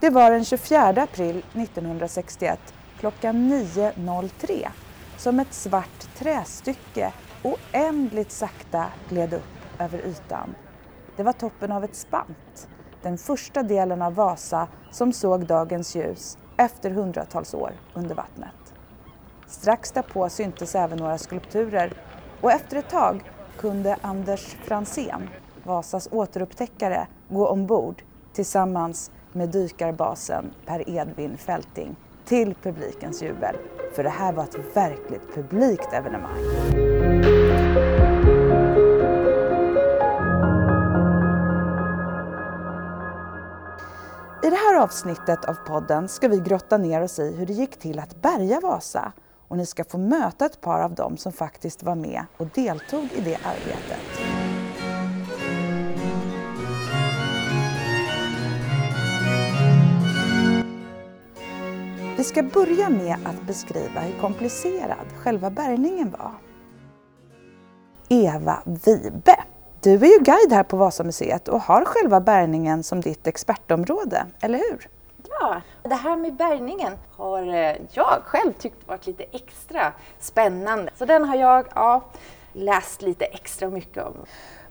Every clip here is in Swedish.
Det var den 24 april 1961 klockan 9.03 som ett svart trästycke oändligt sakta gled upp över ytan. Det var toppen av ett spant, den första delen av Vasa som såg dagens ljus efter hundratals år under vattnet. Strax därpå syntes även några skulpturer och efter ett tag kunde Anders Fransén, Vasas återupptäckare, gå ombord tillsammans med dykarbasen Per Edvin Fälting till publikens jubel. För det här var ett verkligt publikt evenemang. I det här avsnittet av podden ska vi grotta ner oss i hur det gick till att bärga Vasa och ni ska få möta ett par av dem som faktiskt var med och deltog i det arbetet. Vi ska börja med att beskriva hur komplicerad själva bärgningen var. Eva Vibe, du är ju guide här på Vasamuseet och har själva bärgningen som ditt expertområde, eller hur? Ja, det här med bärgningen har eh, jag själv tyckt varit lite extra spännande. Så den har jag ja, läst lite extra mycket om.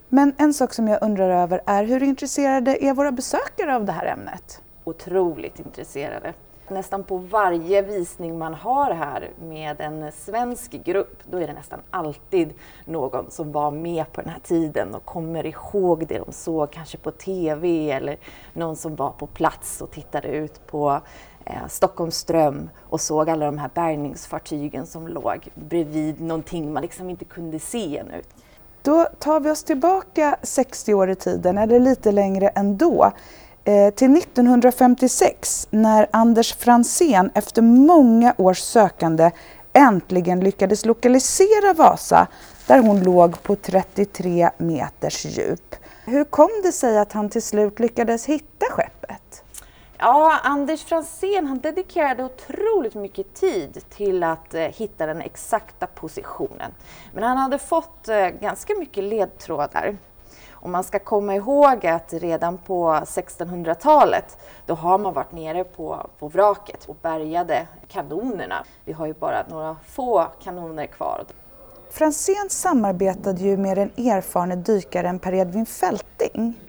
Men en sak som jag undrar över är hur intresserade är våra besökare av det här ämnet? Otroligt intresserade. Nästan på varje visning man har här med en svensk grupp, då är det nästan alltid någon som var med på den här tiden och kommer ihåg det de såg kanske på TV eller någon som var på plats och tittade ut på eh, Stockholms ström och såg alla de här bärgningsfartygen som låg bredvid någonting man liksom inte kunde se ännu. Då tar vi oss tillbaka 60 år i tiden, eller lite längre ändå. Eh, till 1956 när Anders Fransén efter många års sökande äntligen lyckades lokalisera Vasa där hon låg på 33 meters djup. Hur kom det sig att han till slut lyckades hitta skeppet? Ja, Anders Fransén han dedikerade otroligt mycket tid till att eh, hitta den exakta positionen. Men han hade fått eh, ganska mycket ledtrådar. Och man ska komma ihåg att redan på 1600-talet då har man varit nere på, på vraket och bärgade kanonerna. Vi har ju bara några få kanoner kvar. Fransén samarbetade ju med den erfarne dykaren Per Edvin Fälting.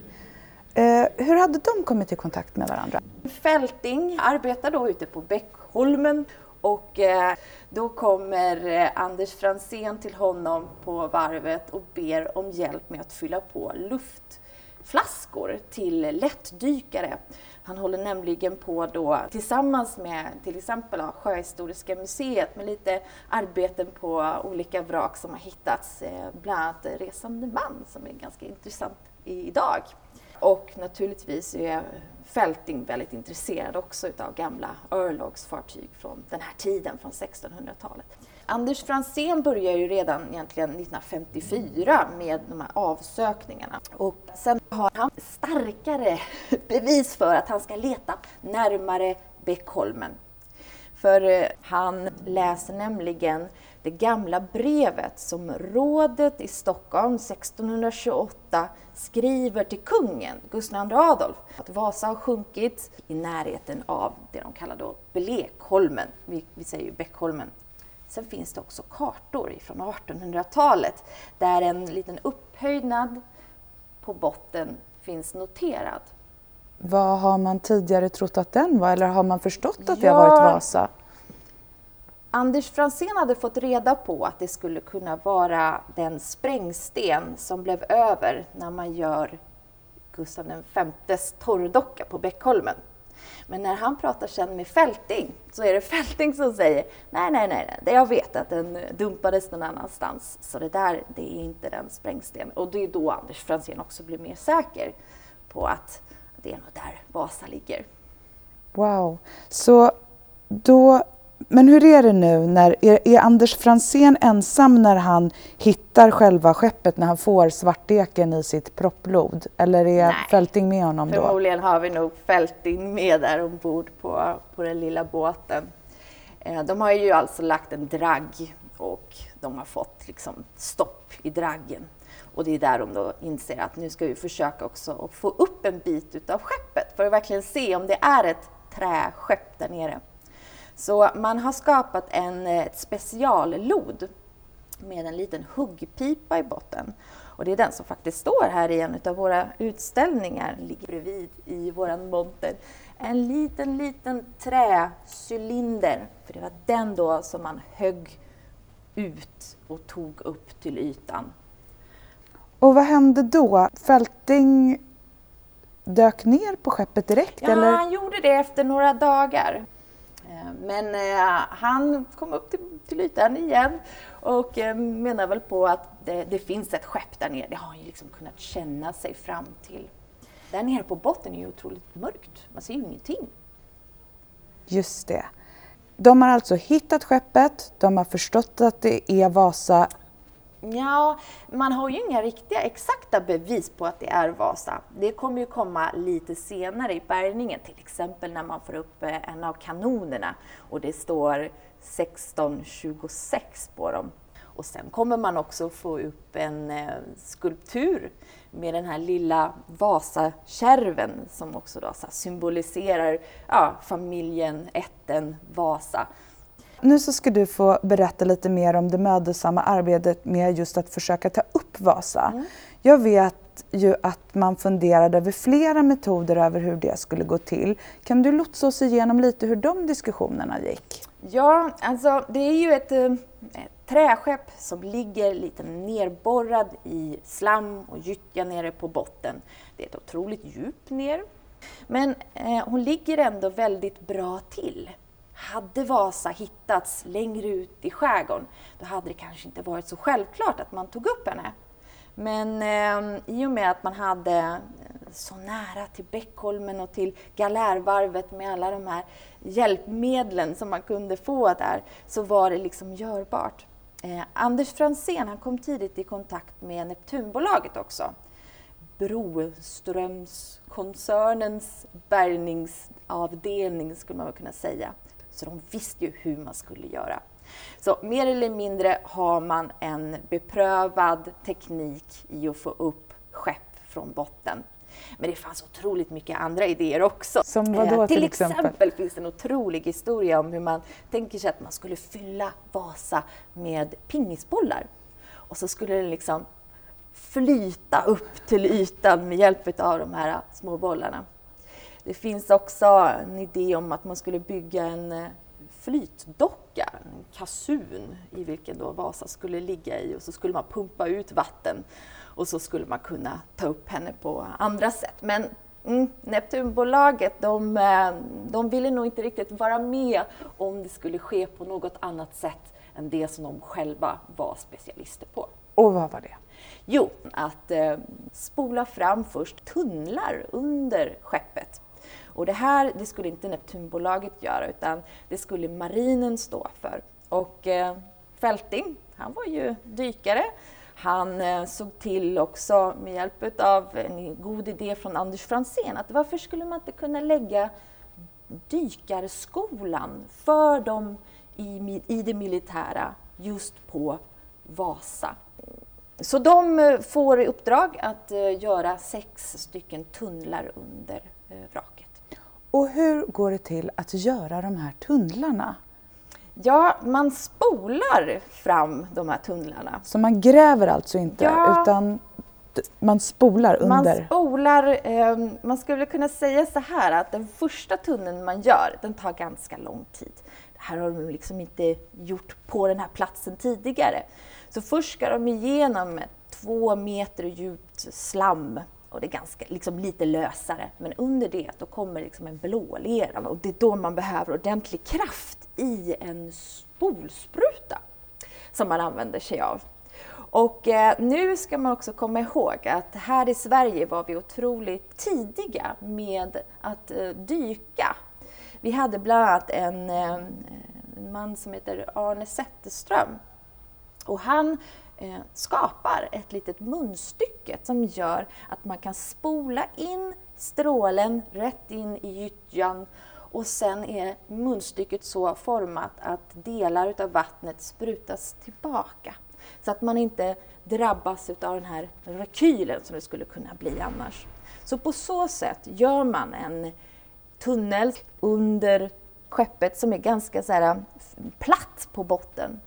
Eh, hur hade de kommit i kontakt med varandra? Fälting arbetar då ute på Bäckholmen och eh, då kommer eh, Anders Fransén till honom på varvet och ber om hjälp med att fylla på luftflaskor till lättdykare. Han håller nämligen på då tillsammans med till exempel Sjöhistoriska museet med lite arbeten på olika vrak som har hittats, eh, bland annat Resande man som är ganska intressant idag. Och naturligtvis är Fälting väldigt intresserad också utav gamla örlogsfartyg från den här tiden, från 1600-talet. Anders Fransén börjar ju redan egentligen 1954 med de här avsökningarna och sen har han starkare bevis för att han ska leta närmare Beckholmen. För eh, han läser nämligen det gamla brevet som rådet i Stockholm 1628 skriver till kungen, Gustav II Adolf, att Vasa har sjunkit i närheten av det de kallar då Blekholmen, vi, vi säger ju Bäckholmen. Sen finns det också kartor från 1800-talet där en liten upphöjnad på botten finns noterad. Vad har man tidigare trott att den var eller har man förstått att det har varit Vasa? Anders Fransén hade fått reda på att det skulle kunna vara den sprängsten som blev över när man gör Gustav Vs torrdocka på Bäckholmen. Men när han pratar sen med Fälting så är det Fälting som säger nej, nej, nej, nej, jag vet att den dumpades någon annanstans så det där, det är inte den sprängstenen. Och det är då Anders Fransén också blir mer säker på att det är nog där Vasa ligger. Wow, så då men hur är det nu? När, är, är Anders Fransén ensam när han hittar själva skeppet, när han får svarteken i sitt propplod? Eller är Nej. Fälting med honom då? Förmodligen har vi nog Fälting med där ombord på, på den lilla båten. Eh, de har ju alltså lagt en dragg och de har fått liksom stopp i draggen. Och det är där de då inser att nu ska vi försöka också få upp en bit utav skeppet för att verkligen se om det är ett träskepp där nere. Så man har skapat en, ett speciallod med en liten huggpipa i botten. Och det är den som faktiskt står här i en av våra utställningar, ligger bredvid i våran monter. En liten, liten träcylinder, för det var den då som man högg ut och tog upp till ytan. Och vad hände då? Fälting dök ner på skeppet direkt? Ja, eller? han gjorde det efter några dagar. Eh, men eh, han kom upp till, till ytan igen och eh, menar väl på att det, det, finns ett skepp där nere. Det har han ju liksom kunnat känna sig fram till. Där nere på botten är ju otroligt mörkt. Man ser ju ingenting. Just det. De har alltså hittat skeppet, de har förstått att det är Vasa. Ja, man har ju inga riktiga exakta bevis på att det är Vasa. Det kommer ju komma lite senare i bärgningen, till exempel när man får upp eh, en av kanonerna och det står 1626 på dem. Och sen kommer man också få upp en eh, skulptur med den här lilla Vasakärven som också då symboliserar ja, familjen, ätten Vasa. Nu så ska du få berätta lite mer om det mödosamma arbetet med just att försöka ta upp Vasa. Mm. Jag vet ju att man funderade över flera metoder över hur det skulle gå till. Kan du lotsa oss igenom lite hur de diskussionerna gick? Ja, alltså det är ju ett, ett eh, träskepp som ligger lite nerborrad i slam och gyttja nere på botten. Det är ett otroligt djup ner. Men eh, hon ligger ändå väldigt bra till. Hade Vasa hittats längre ut i skärgården, då hade det kanske inte varit så självklart att man tog upp henne. Men eh, i och med att man hade eh, så nära till Beckholmen och till Galärvarvet med alla de här hjälpmedlen som man kunde få där, så var det liksom görbart. Eh, Anders Fransén han kom tidigt i kontakt med Neptunbolaget också. Broströmskoncernens bärgningsavdelning skulle man väl kunna säga. Så de visste ju hur man skulle göra. Så mer eller mindre har man en beprövad teknik i att få upp skepp från botten. Men det fanns otroligt mycket andra idéer också. Som vad då, eh, till, till exempel? exempel finns det en otrolig historia om hur man tänker sig att man skulle fylla Vasa med pingisbollar. Och så skulle den liksom flyta upp till ytan med hjälp av de här små bollarna. Det finns också en idé om att man skulle bygga en eh, flytdocka, en kasun i vilken då Vasa skulle ligga i och så skulle man pumpa ut vatten och så skulle man kunna ta upp henne på andra sätt. Men mm, Neptunbolaget de, eh, de ville nog inte riktigt vara med om det skulle ske på något annat sätt än det som de själva var specialister på. Och vad var det? Jo, att eh, spola fram först tunnlar under skeppet. Och det här det skulle inte Neptunbolaget göra utan det skulle marinen stå för. Och eh, Fälting, han var ju dykare han eh, såg till också med hjälp av en god idé från Anders Fransén att varför skulle man inte kunna lägga dykarskolan för dem i, i det militära just på Vasa. Så de eh, får i uppdrag att eh, göra sex stycken tunnlar under eh, vraket. Och hur går det till att göra de här tunnlarna? Ja, man spolar fram de här tunnlarna. Så man gräver alltså inte ja. utan man spolar under? Man spolar, eh, man skulle kunna säga så här att den första tunneln man gör, den tar ganska lång tid. Det här har de liksom inte gjort på den här platsen tidigare. Så först ska de igenom ett två meter djupt slam och det är ganska, liksom lite lösare. Men under det då kommer liksom en blålera och det är då man behöver ordentlig kraft i en spolspruta som man använder sig av. Och eh, nu ska man också komma ihåg att här i Sverige var vi otroligt tidiga med att eh, dyka. Vi hade bland annat en, eh, en man som heter Arne Zetterström och han eh, skapar ett litet munstycke som gör att man kan spola in strålen rätt in i gyttjan och sen är munstycket så format att delar av vattnet sprutas tillbaka. Så att man inte drabbas av den här rekylen som det skulle kunna bli annars. Så på så sätt gör man en tunnel under skeppet som är ganska så här eh, platt på botten.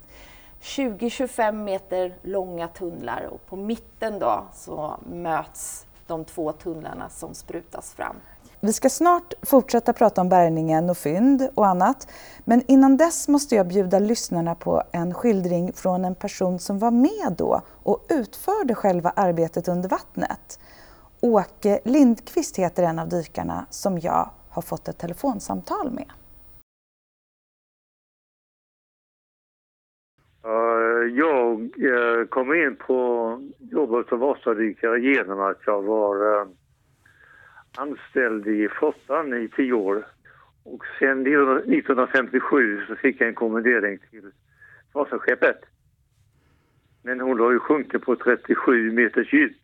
20-25 meter långa tunnlar och på mitten då så möts de två tunnlarna som sprutas fram. Vi ska snart fortsätta prata om bärgningen och fynd och annat. Men innan dess måste jag bjuda lyssnarna på en skildring från en person som var med då och utförde själva arbetet under vattnet. Åke Lindqvist heter en av dykarna som jag har fått ett telefonsamtal med. Jag eh, kom in på jobbet som Vasadykare genom att jag var eh, anställd i flottan i tio år. Och sen 1957 så fick jag en kommendering till Vasaskeppet. Men hon har ju sjunkit på 37 meters djup.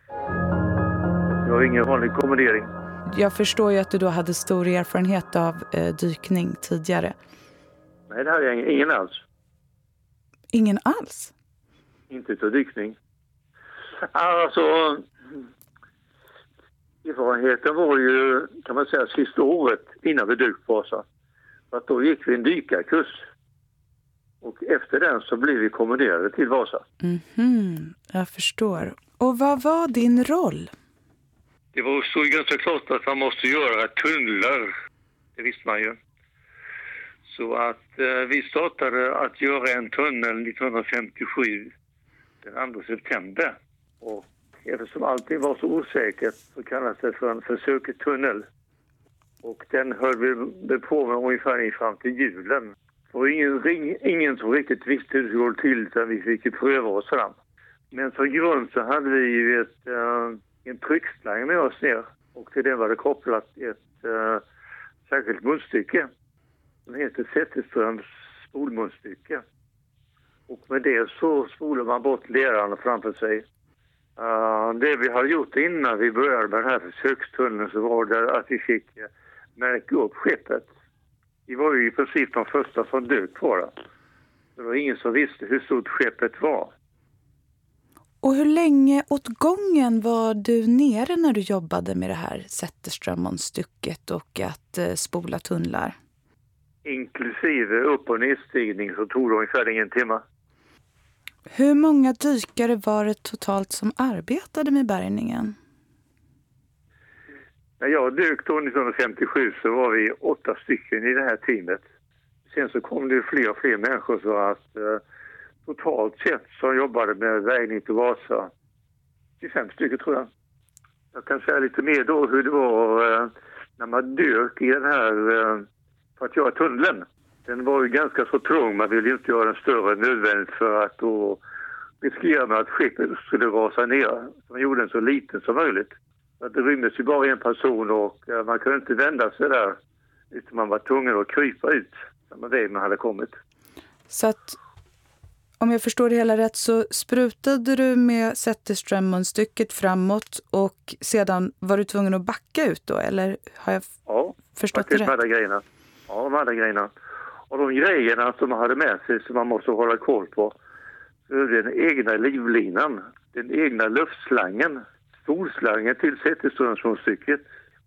Det var ingen vanlig kommendering. Jag förstår ju att du då hade stor erfarenhet av eh, dykning tidigare. Nej, det hade jag ingen alls. Ingen alls? Inte utav dykning. Alltså, erfarenheten var ju, kan man säga, sista året innan vi dök på Vasa. Att då gick vi en dykarkurs. Och efter den så blev vi kommenderade till Vasa. Mm -hmm, jag förstår. Och vad var din roll? Det var så ganska klart att man måste göra tunnlar. Det visste man ju. Så att eh, vi startade att göra en tunnel 1957, den 2 september. Och eftersom allting var så osäkert så kallades det för en försökstunnel. Och den höll vi på med ungefär fram till julen. Och ingen, ingen som riktigt visste hur det skulle gå till utan vi fick ju pröva oss fram. Men som grund så hade vi ju ett, äh, en tryckslang med oss ner och till den var det kopplat ett äh, särskilt munstycke som heter Zetterströms spolmunstycke. Och med det så spolar man bort leran framför sig. Uh, det vi hade gjort innan vi började med den här försökstunneln så var det att vi fick uh, märka upp skeppet. Vi var ju i princip de första som dök på det. Det var ingen som visste hur stort skeppet var. Och hur länge åt gången var du nere när du jobbade med det här Zetterström-stycket och att uh, spola tunnlar? Inklusive upp och nedstigning så tog det ungefär en timme. Hur många dykare var det totalt som arbetade med bärgningen? När jag dök då 1957 så var vi åtta stycken i det här teamet. Sen så kom det fler och fler människor så att eh, totalt sett så jobbade med bärgning till Vasa 25 stycken tror jag. Jag kan säga lite mer då hur det var eh, när man dök i den här eh, för att göra tunneln. Den var ju ganska så trång, man ville inte göra den större än nödvändigt för att då riskera med att skeppet skulle rasa ner. Man gjorde den så liten som möjligt. det rymdes ju bara en person och eh, man kunde inte vända sig där utan man var tvungen att krypa ut samma väg man hade kommit. Så att om jag förstår det hela rätt så sprutade du med Zetterström-munstycket framåt och sedan var du tvungen att backa ut då, eller har jag ja, förstått det rätt? Ja, grejerna. Ja, de andra grejerna. Och de grejerna som man hade med sig som man måste hålla koll på, är den egna livlinan, den egna luftslangen, spolslangen till Zetterströmsmunstycket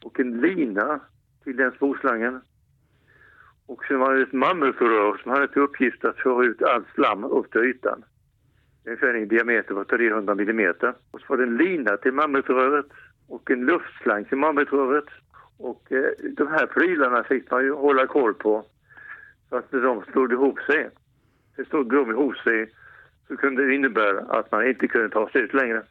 och en lina till den spolslangen. Och sen var det ett mammutrör som hade till uppgift att föra ut allt slam upp till ytan. Ungefär en diameter på 300 millimeter. Och så var det en lina till mammutröret och en luftslang till mammutröret. Och eh, de här prylarna fick man ju hålla koll på så att de slog ihop sig. För stod de ihop sig så kunde det innebära att man inte kunde ta sig ut längre.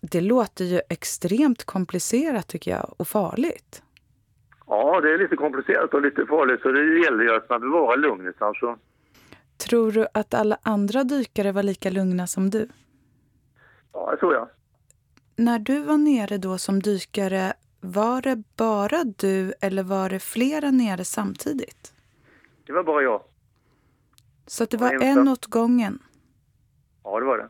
Det låter ju extremt komplicerat tycker jag och farligt. Ja, det är lite komplicerat och lite farligt så det gäller ju att man bevarar lugnet alltså. Tror du att alla andra dykare var lika lugna som du? Ja, det tror jag. När du var nere då som dykare, var det bara du eller var det flera nere samtidigt? Det var bara jag. Så det var en åt gången? Ja, det var det.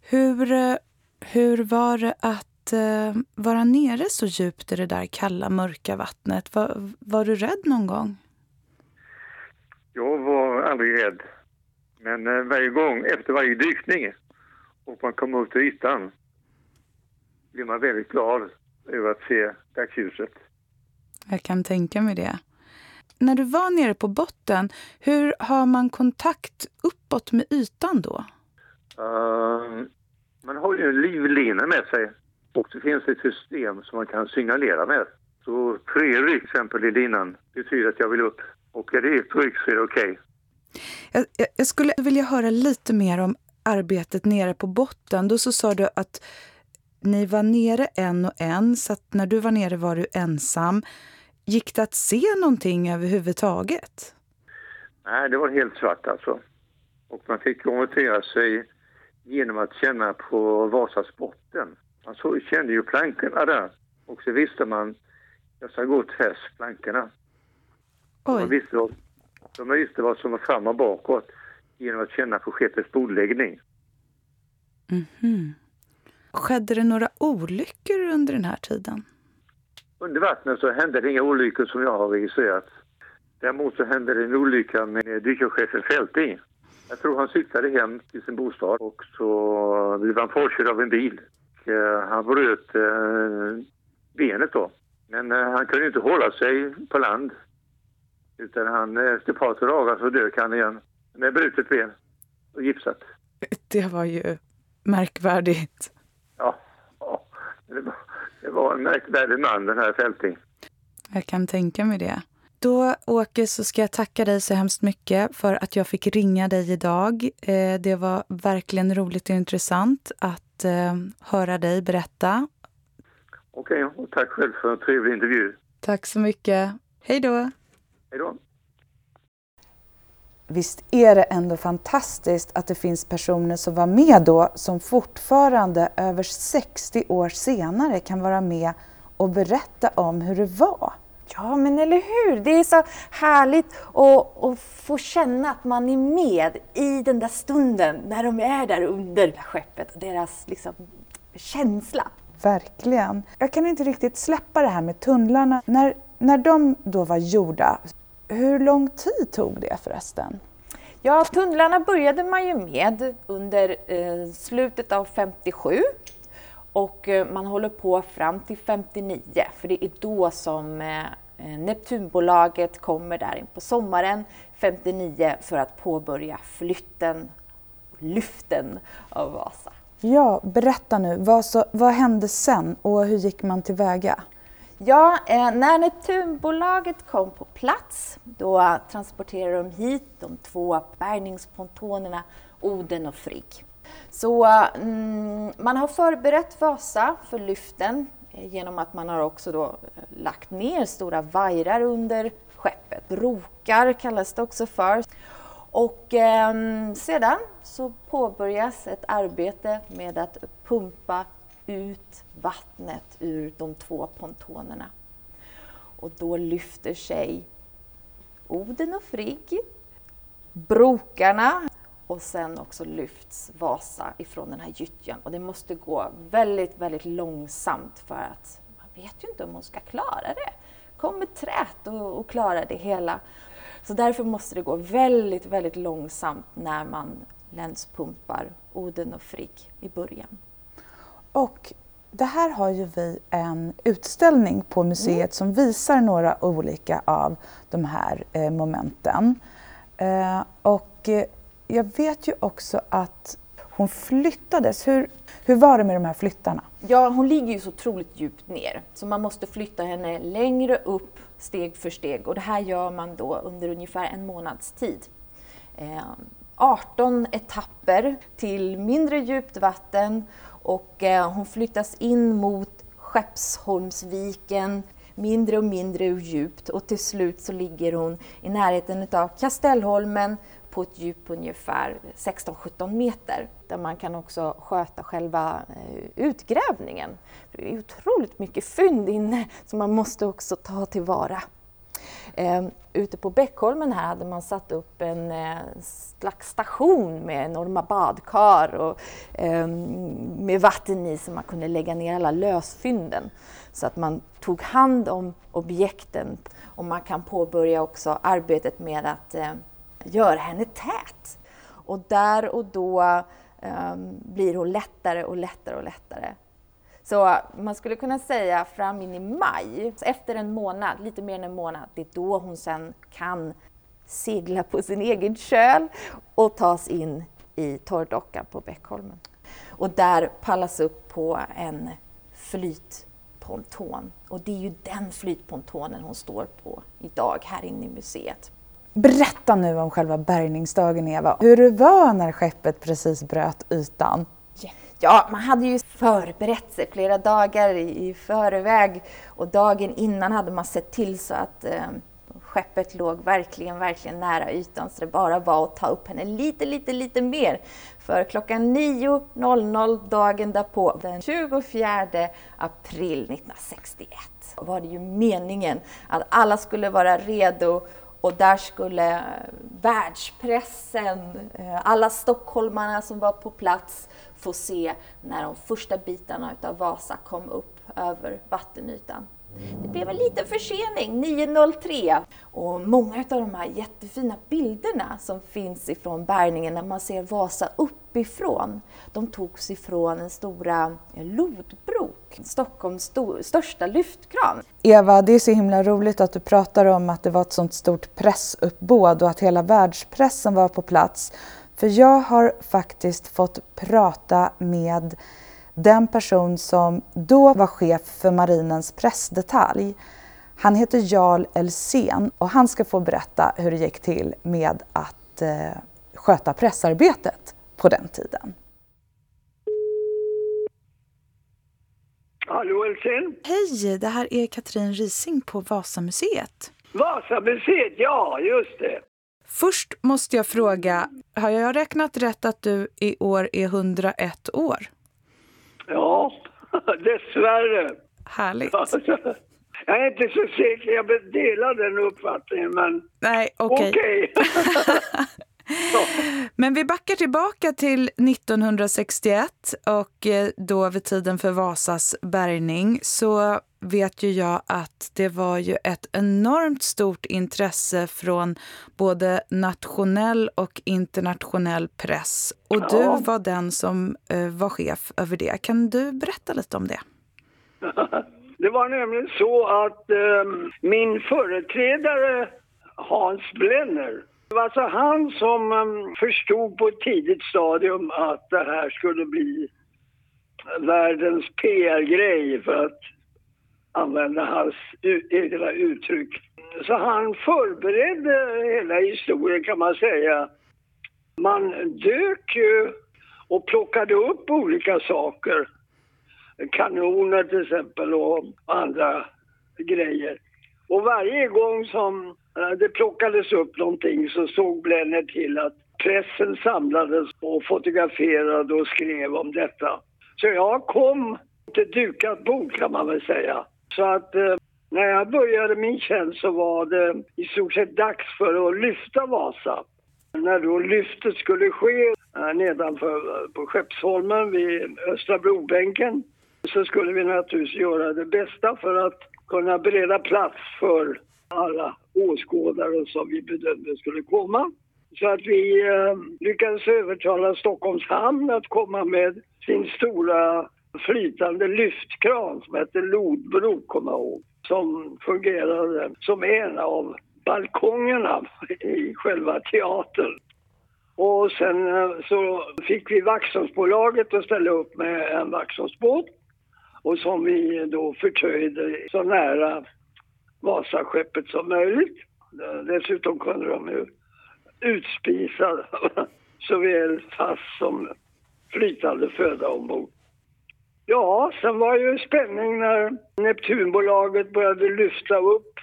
Hur, eh, hur var det att uh, vara nere så djupt i det där kalla, mörka vattnet? Var, var du rädd någon gång? Jag var aldrig rädd. Men eh, varje gång, efter varje dykning och man kommer upp till ytan blir man väldigt glad över att se dagsljuset. Jag kan tänka mig det. När du var nere på botten, hur har man kontakt uppåt med ytan då? Uh, man har ju en livlina med sig och det finns ett system som man kan signalera med. Så tre ryck exempel i linan betyder att jag vill upp. Och är det ett ryck så är det okej. Okay. Jag, jag, jag, skulle vilja höra lite mer om arbetet nere på botten. Då så sa du att ni var nere en och en, så att när du var nere var du ensam. Gick det att se någonting överhuvudtaget? Nej, det var helt svart alltså. Och man fick orientera sig genom att känna på Vasas botten. Man så, kände ju plankorna där och så visste man jag ska gå tvärs plankorna. Oj. Man visste, de visste vad som var fram och bakåt genom att känna på skeppets bordläggning. Mm -hmm. Skedde det några olyckor under den här tiden? Under vattnet så hände det inga olyckor som jag har registrerat. Däremot så hände det en olycka med dykarchefen Fälting. Jag tror han cyklade hem till sin bostad och så blev han påkörd av en bil. Eh, han bröt eh, benet då. Men eh, han kunde inte hålla sig på land. Utan han, efter ett par tre dagar så dök han igen med brutet ben och gipsat. Det var ju märkvärdigt. Ja, ja det, var, det var en märkvärdig man den här Fälting. Jag kan tänka mig det. Då, Åke, så ska jag tacka dig så hemskt mycket för att jag fick ringa dig idag. Eh, det var verkligen roligt och intressant att eh, höra dig berätta. Okej, okay, och tack själv för en trevlig intervju. Tack så mycket. Hej då. Hej då. Visst är det ändå fantastiskt att det finns personer som var med då som fortfarande över 60 år senare kan vara med och berätta om hur det var. Ja, men eller hur! Det är så härligt att, att få känna att man är med i den där stunden när de är där under skeppet. Deras liksom, känsla. Verkligen. Jag kan inte riktigt släppa det här med tunnlarna. När, när de då var gjorda, hur lång tid tog det förresten? Ja, tunnlarna började man ju med under eh, slutet av 57 och eh, man håller på fram till 59, för det är då som eh, eh, Neptunbolaget kommer där in på sommaren 59 för att påbörja flytten, lyften av Vasa. Ja, berätta nu. Vad, så, vad hände sen och hur gick man tillväga? Ja, eh, när Neptunbolaget kom på plats då transporterade de hit de två bärgningspontonerna Oden och Frigg. Så mm, man har förberett Vasa för lyften eh, genom att man har också då eh, lagt ner stora vajrar under skeppet. Brokar kallas det också för. Och eh, sedan så påbörjas ett arbete med att pumpa ut vattnet ur de två pontonerna. Och då lyfter sig Oden och Frigg, brokarna och sen också lyfts Vasa ifrån den här gyttjan. Och det måste gå väldigt, väldigt långsamt för att man vet ju inte om hon ska klara det. Kommer trät och, och klara det hela. Så därför måste det gå väldigt, väldigt långsamt när man länspumpar Oden och Frigg i början. Och det här har ju vi en utställning på museet mm. som visar några olika av de här eh, momenten. Eh, och eh, jag vet ju också att hon flyttades. Hur, hur var det med de här flyttarna? Ja, hon ligger ju så otroligt djupt ner så man måste flytta henne längre upp steg för steg och det här gör man då under ungefär en månads tid. Eh, 18 etapper till mindre djupt vatten och eh, hon flyttas in mot Skeppsholmsviken mindre och mindre djupt och till slut så ligger hon i närheten av Kastellholmen på ett djup på ungefär 16-17 meter där man kan också sköta själva eh, utgrävningen. Det är otroligt mycket fynd inne som man måste också ta tillvara. Eh, ute på Bäckholmen här hade man satt upp en eh, slags station med enorma badkar och eh, med vatten i så man kunde lägga ner alla lösfynden. Så att man tog hand om objekten och man kan påbörja också arbetet med att eh, göra henne tät. Och där och då ehm, blir hon lättare och lättare och lättare. Så man skulle kunna säga fram in i maj, efter en månad, lite mer än en månad, det är då hon sen kan segla på sin egen köl och tas in i torrdockan på Bäckholmen. Och där pallas upp på en flytponton. Och det är ju den flytpontonen hon står på idag här inne i museet. Berätta nu om själva bärgningsdagen Eva, hur det var när skeppet precis bröt ytan. Ja, man hade ju förberett sig flera dagar i förväg och dagen innan hade man sett till så att eh, skeppet låg verkligen, verkligen nära ytan så det bara var att ta upp henne lite, lite, lite mer. För klockan 9.00 dagen därpå, den 24 april 1961, var det ju meningen att alla skulle vara redo och där skulle eh, världspressen, eh, alla stockholmarna som var på plats få se när de första bitarna av Vasa kom upp över vattenytan. Det blev en liten försening, 9.03. Och många av de här jättefina bilderna som finns ifrån bärgningen när man ser Vasa uppifrån, de togs ifrån den stora eh, Stockholms sto största lyftkran. Eva, det är så himla roligt att du pratar om att det var ett sånt stort pressuppbåd och att hela världspressen var på plats. För jag har faktiskt fått prata med den person som då var chef för marinens pressdetalj. Han heter Jarl Elsén och han ska få berätta hur det gick till med att eh, sköta pressarbetet på den tiden. Hallå Elsén? Hej, det här är Katrin Rising på Vasamuseet. Vasamuseet, ja just det. Först måste jag fråga, har jag räknat rätt att du i år är 101 år? Ja, dessvärre. Härligt. Jag är inte så säker, jag delar den uppfattningen men Nej, okej. Okay. okay. Men vi backar tillbaka till 1961 och eh, då vid tiden för Vasas bärgning så vet ju jag att det var ju ett enormt stort intresse från både nationell och internationell press. Och du var den som uh, var chef över det. Kan du berätta lite om det? Det var nämligen så att uh, min företrädare Hans Blenner det var alltså han som ehm, förstod på ett tidigt stadium att det här skulle bli världens PR-grej för att använda hans egna uttryck. Så han förberedde hela historien kan man säga. Man dök ju och plockade upp olika saker. Kanoner till exempel och andra grejer. Och varje gång som eh, det plockades upp någonting så såg Blenner till att pressen samlades och fotograferade och skrev om detta. Så jag kom till dukat bord kan man väl säga. Så att eh, när jag började min tjänst så var det i stort sett dags för att lyfta Vasa. När då lyftet skulle ske eh, nedanför eh, på Skeppsholmen vid Östra Brobänken så skulle vi naturligtvis göra det bästa för att kunna bereda plats för alla åskådare som vi bedömde skulle komma. Så att vi eh, lyckades övertala Stockholms hamn att komma med sin stora flytande lyftkran som hette Lodbro, kommer jag ihåg, som fungerade som en av balkongerna i själva teatern. Och sen eh, så fick vi Vaxholmsbolaget att ställa upp med en Vaxholmsbåt och som vi då förtöjde så nära Vasaskeppet som möjligt. Dessutom kunde de ju utspisa såväl fast som flytande föda ombord. Ja, sen var det ju spänning när Neptunbolaget började lyfta upp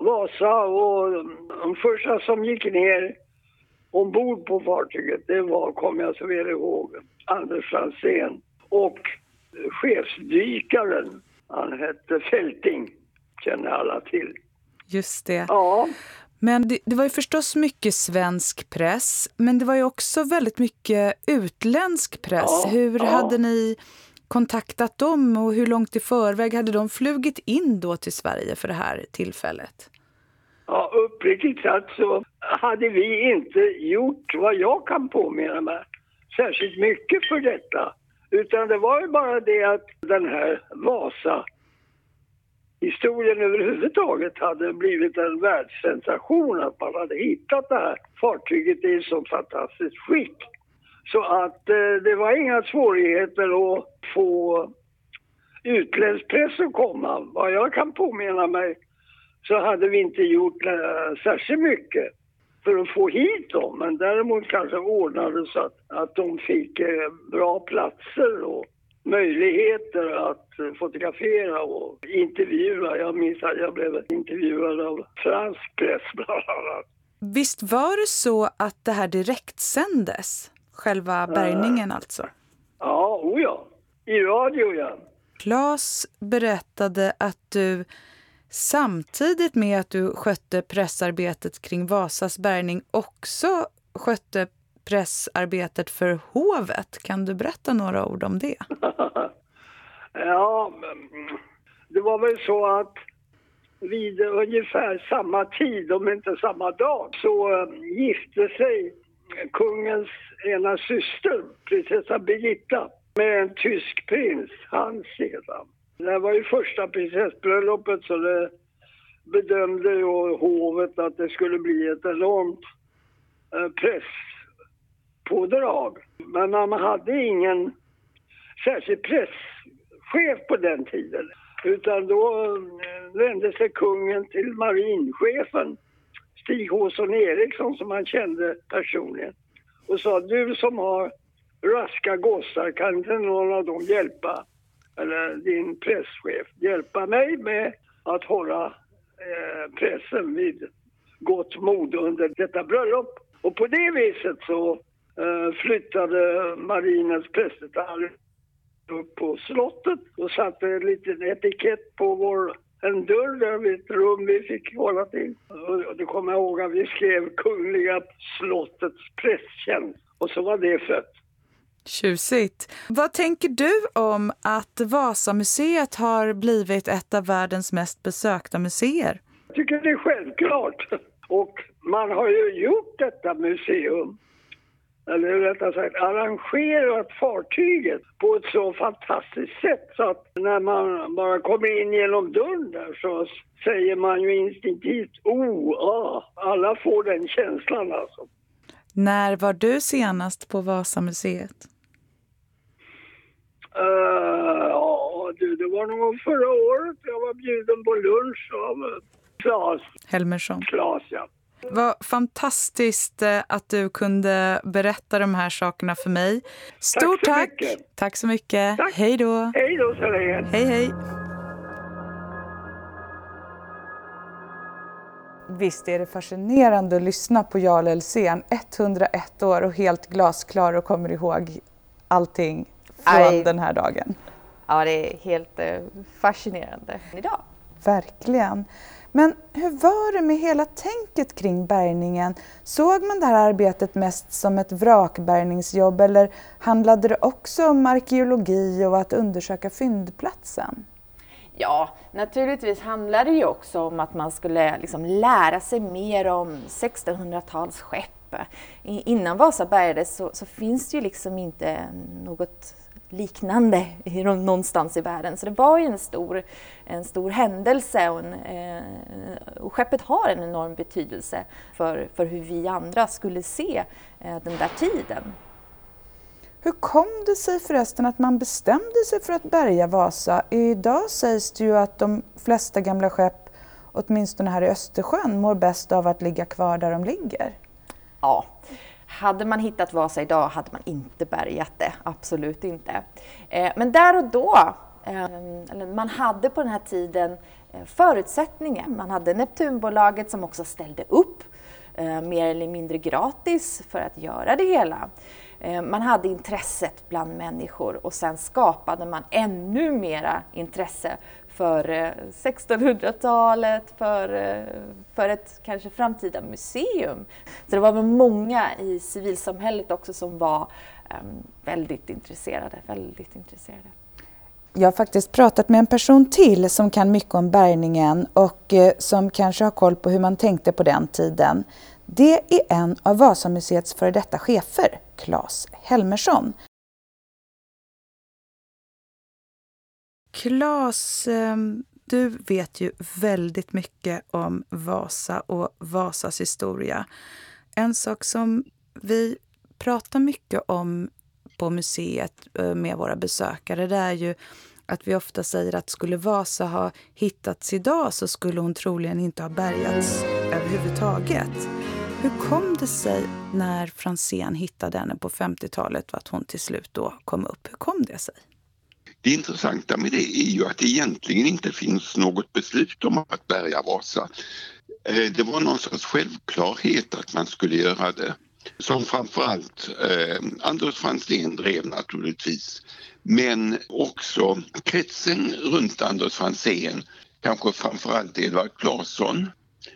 Vasa och de första som gick ner ombord på fartyget, det var, kommer jag så väl ihåg, Anders Franzén och chefsdykaren, han hette Fälting, känner alla till. Just det. Ja. Men det, det, var ju förstås mycket svensk press, men det var ju också väldigt mycket utländsk press. Ja, hur ja. hade ni kontaktat dem och hur långt i förväg hade de flugit in då till Sverige för det här tillfället? Ja, uppriktigt sagt så hade vi inte gjort vad jag kan påminna mig särskilt mycket för detta. Utan det var ju bara det att den här Vasa historien överhuvudtaget hade blivit en världssensation att man hade hittat det här fartyget i så fantastiskt skick. Så att eh, det var inga svårigheter att få utländsk press att komma. Vad jag kan påminna mig så hade vi inte gjort eh, särskilt mycket för att få hit dem. Men däremot kanske ordnade så att, att de fick eh, bra platser och möjligheter att eh, fotografera och intervjua. Jag minns att jag blev intervjuad av fransk press bland annat. Visst var det så att det här direktsändes? Själva bärgningen uh, alltså? Ja, o ja. I radio, ja. Klas berättade att du samtidigt med att du skötte pressarbetet kring Vasas bärgning också skötte pressarbetet för hovet. Kan du berätta några ord om det? ja, det var väl så att vid ungefär samma tid, om inte samma dag, så eh, gifte sig kungens ena syster, prinsessa Birgitta, med en tysk prins, Hans sedan. Det var ju första prinsessbröllopet så det bedömde ju hovet att det skulle bli ett enormt eh, presspådrag. Men man hade ingen särskild presschef på den tiden. Utan då eh, vände sig kungen till marinchefen Stig Håsson Eriksson som han kände personligen och sa du som har raska gossar kan inte någon av dem hjälpa eller din presschef hjälpa mig med att hålla eh, pressen vid gott mod under detta bröllop. Och på det viset så eh, flyttade marinens pressdetalj upp på slottet och satte en liten etikett på vår en dörr där vid ett rum vi fick hålla till. Och det kommer jag ihåg att vi skrev Kungliga slottets presstjänst och så var det fött. Tjusigt. Vad tänker du om att Vasamuseet har blivit ett av världens mest besökta museer? Jag tycker det är självklart. Och man har ju gjort detta museum, eller rättare sagt arrangerat fartyget på ett så fantastiskt sätt så att när man bara kommer in genom dörren där så säger man ju instinktivt oh, ah. Alla får den känslan alltså. När var du senast på Vasamuseet? Uh, ja, du, det var nog förra året. Jag var bjuden på lunch av Claes. Helmersson. Claes, ja. Vad fantastiskt eh, att du kunde berätta de här sakerna för mig. Stort tack! Så tack. Tack så mycket. Tack. Hej då! Hej då så länge. Hej, hej. Visst är det fascinerande att lyssna på Jarl Elsén, 101 år och helt glasklar och kommer ihåg allting från Aj. den här dagen. Ja, det är helt eh, fascinerande idag. Verkligen. Men hur var det med hela tänket kring bärgningen? Såg man det här arbetet mest som ett vrakbärgningsjobb eller handlade det också om arkeologi och att undersöka fyndplatsen? Ja, naturligtvis handlar det ju också om att man skulle liksom lära sig mer om 1600-tals skepp. Innan Vasa bärgades så, så, finns det ju liksom inte något liknande någonstans i världen. Så det var ju en stor, en stor händelse och, en, eh, och skeppet har en enorm betydelse för, för hur vi andra skulle se eh, den där tiden. Hur kom det sig förresten att man bestämde sig för att bärga Vasa? Idag sägs det ju att de flesta gamla skepp, åtminstone här i Östersjön, mår bäst av att ligga kvar där de ligger. Ja, hade man hittat Vasa idag hade man inte bärgat det, absolut inte. Eh, men där och då, eh, man hade på den här tiden eh, förutsättningen. förutsättningar. Man hade Neptunbolaget som också ställde upp mer eller mindre gratis för att göra det hela. Eh, man hade intresset bland människor och sen skapade man ännu mera intresse för eh, 1600-talet, för, eh, för ett kanske framtida museum. Så det var väl många i civilsamhället också som var ehm, väldigt intresserade, väldigt intresserade. Jag har faktiskt pratat med en person till som kan mycket om bärgningen och som kanske har koll på hur man tänkte på den tiden. Det är en av Vasamuseets före detta chefer, Claes Helmersson. Claes, eh, du vet ju väldigt mycket om Vasa och Vasas historia. En sak som vi pratar mycket om på museet eh, med våra besökare det är ju att vi ofta säger att skulle Vasa ha hittats idag så skulle hon troligen inte ha bärgats överhuvudtaget. Hur kom det sig när Franzén hittade henne på 50-talet att hon till slut då kom upp? Hur kom det sig? Det intressanta med det är ju att det egentligen inte finns något beslut om att bärga Vasa. Eh, det var någon sorts självklarhet att man skulle göra det som framförallt eh, Anders Franzén drev naturligtvis. Men också kretsen runt Anders Franzén, kanske framförallt Edvard Claesson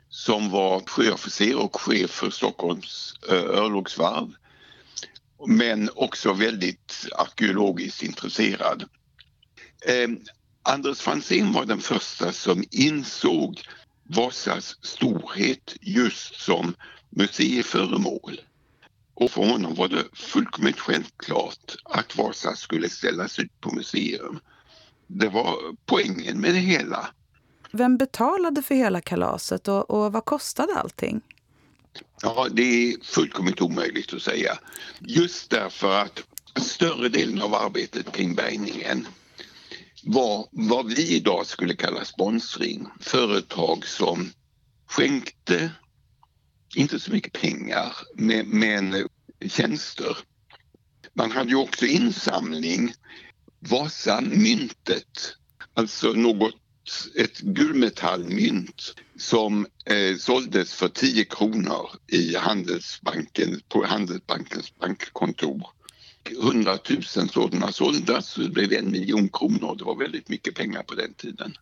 som var sjöofficer och chef för Stockholms eh, örlogsvarv men också väldigt arkeologiskt intresserad. Eh, Anders Franzén var den första som insåg Vasas storhet just som museiföremål. Och för honom var det fullkomligt självklart att Vasa skulle ställas ut på museum. Det var poängen med det hela. Vem betalade för hela kalaset och, och vad kostade allting? Ja, det är fullkomligt omöjligt att säga. Just därför att större delen av arbetet kring bärgningen var vad vi idag skulle kalla sponsring. Företag som skänkte inte så mycket pengar, men, men tjänster. Man hade ju också insamling. Vasamyntet, alltså något, ett gulmetallmynt som eh, såldes för 10 kronor i Handelsbanken, på Handelsbankens bankkontor. 100 000 sådana såldes, så det blev en miljon kronor. Det var väldigt mycket pengar på den tiden.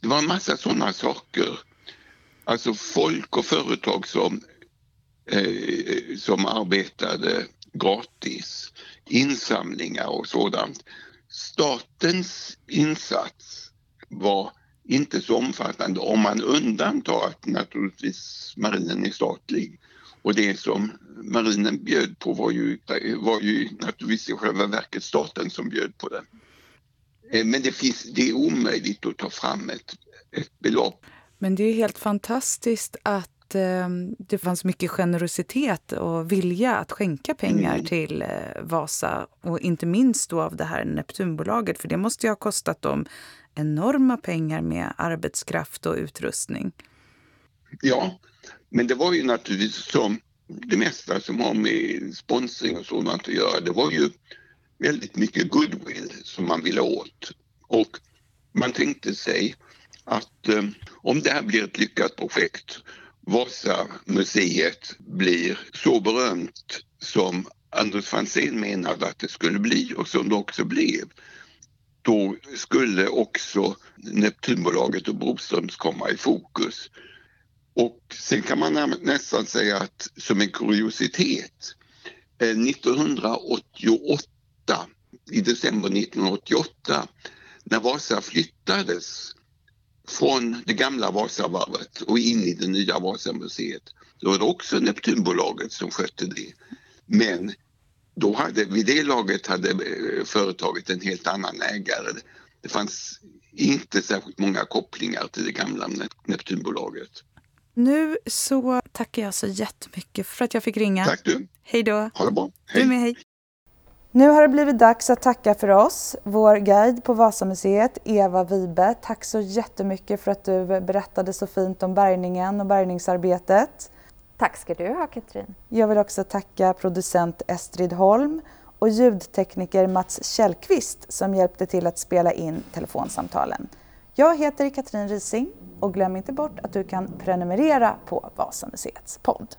Det var en massa sådana saker Alltså folk och företag som, eh, som arbetade gratis, insamlingar och sådant. Statens insats var inte så omfattande om man undantar att naturligtvis marinen är statlig. Och det som marinen bjöd på var ju, var ju naturligtvis i själva verket staten som bjöd på det. Eh, men det, finns, det är omöjligt att ta fram ett, ett belopp. Men det är helt fantastiskt att eh, det fanns mycket generositet och vilja att skänka pengar mm. till eh, Vasa och inte minst då av det här Neptunbolaget för det måste ju ha kostat dem enorma pengar med arbetskraft och utrustning. Ja, men det var ju naturligtvis som det mesta som har med sponsring och sådant att göra. Det var ju väldigt mycket goodwill som man ville åt. Och man tänkte sig att eh, om det här blir ett lyckat projekt, Vasamuseet blir så berömt som Anders Franzén menade att det skulle bli och som det också blev, då skulle också Neptunbolaget och Broströms komma i fokus. Och sen kan man nästan säga att som en kuriositet, eh, 1988, i december 1988, när Vasa flyttades från det gamla Vasavarvet och in i det nya Vasamuseet. Då var det också Neptunbolaget som skötte det. Men då hade, vid det laget hade eh, företaget en helt annan ägare. Det fanns inte särskilt många kopplingar till det gamla Neptunbolaget. Nu så tackar jag så jättemycket för att jag fick ringa. Tack du. Hej då. Ha det bra. Hej. Du med, hej. Nu har det blivit dags att tacka för oss. Vår guide på Vasamuseet, Eva Vibe. Tack så jättemycket för att du berättade så fint om bärgningen och bärgningsarbetet. Tack ska du ha Katrin. Jag vill också tacka producent Estrid Holm och ljudtekniker Mats Källqvist som hjälpte till att spela in telefonsamtalen. Jag heter Katrin Rising och glöm inte bort att du kan prenumerera på Vasamuseets podd.